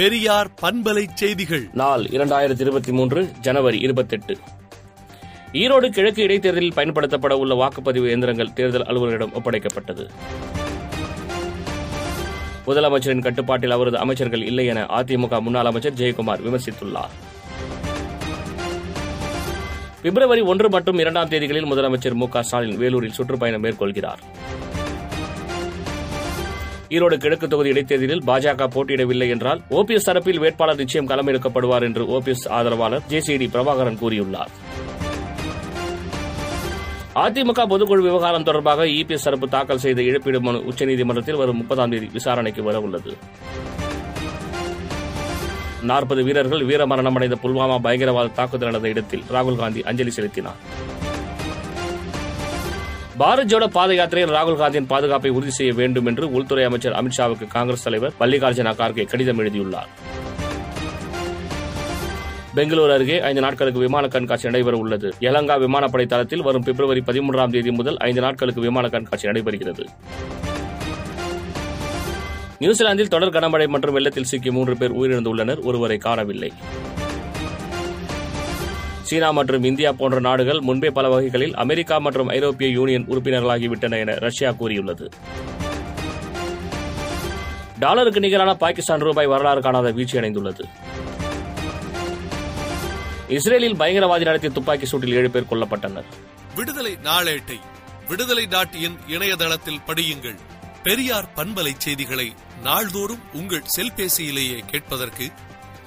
பெரியார் பண்பலை செய்திகள். நாள் இரண்டாயிரத்தி இருபத்தி மூன்று ஜனவரி இருபத்தெட்டு. ஈரோடு கிழக்கு இடைத்தேர்தலில் பயன்படுத்தப்பட உள்ள வாக்குப்பதிவு இயந்திரங்கள் தேர்தல் அலுவலரிடம் ஒப்படைக்கப்பட்டது. முதலமைச்சரின் கட்டுப்பாட்டில் அவரது அமைச்சர்கள் இல்லை என அதிமுக முன்னாள் அமைச்சர் ஜெயக்குமார் விமர்சித்துள்ளார். பிப்ரவரி ஒன்று மற்றும் இரண்டாம் தேதிகளில் முதலமைச்சர் மு க ஸ்டாலின் வேலூரில் சுற்றுப்பயணம் மேற்கொள்கிறார். ஈரோடு கிழக்கு தொகுதி இடைத்தேர்தலில் பாஜக போட்டியிடவில்லை என்றால் ஓபிஎஸ் தரப்பில் வேட்பாளர் நிச்சயம் களமிறக்கப்படுவார் என்று ஓபிஎஸ் ஆதரவாளர் ஜேசிடி பிரபாகரன் கூறியுள்ளார். அதிமுக பொதுக்குழு விவகாரம் தொடர்பாக இபிஎஸ் தரப்பு தாக்கல் செய்த இழப்பீடு மனு உச்சநீதிமன்றத்தில் வரும் முப்பதாம் தேதி விசாரணைக்கு வரவுள்ளது நாற்பது வீரர்கள் வீரமரணமடைந்த புல்வாமா பயங்கரவாத தாக்குதல் நடந்த இடத்தில் ராகுல் காந்தி அஞ்சலி செலுத்தினார். பாரத் ஜோடோ பாத யாத்திரையில் ராகுல் காந்தியின் பாதுகாப்பை உறுதி செய்ய வேண்டும் என்று உள்துறை அமைச்சர் அமித்ஷாவுக்கு காங்கிரஸ் தலைவர் மல்லிகார்ஜுன கார்கே கடிதம் எழுதியுள்ளார். பெங்களூரு அருகே ஐந்து நாட்களுக்கு விமான கண்காட்சி நடைபெற உள்ளது. யலங்கா விமானப்படை தளத்தில் வரும் பிப்ரவரி பதிமூன்றாம் தேதி முதல் ஐந்து நாட்களுக்கு விமான கண்காட்சி நடைபெறுகிறது. நியூசிலாந்தில் தொடர் கனமழை மற்றும் வெள்ளத்தில் சிக்கி மூன்று பேர் உயிரிழந்துள்ளனர். ஒருவரை காணவில்லை. சீனா மற்றும் இந்தியா போன்ற நாடுகள் முன்பே பல வகைகளில் அமெரிக்கா மற்றும் ஐரோப்பிய யூனியன் உறுப்பினர்களாகிவிட்டன என ரஷ்யா கூறியுள்ளது. டாலருக்கு நிகரான பாகிஸ்தான் ரூபாய் வரலாறு காணாத வீழ்ச்சியடைந்துள்ளது இஸ்ரேலில் பயங்கரவாதி நடத்திய துப்பாக்கி சூட்டில் ஏழு பேர் கொல்லப்பட்டனர். விடுதலை நாளேட்டை விடுதலை டாட் இன் இணையதளத்தில் படியுங்கள். பெரியார் பண்பலை செய்திகளை நாள்தோறும் உங்கள் செல்பேசியிலேயே கேட்பதற்கு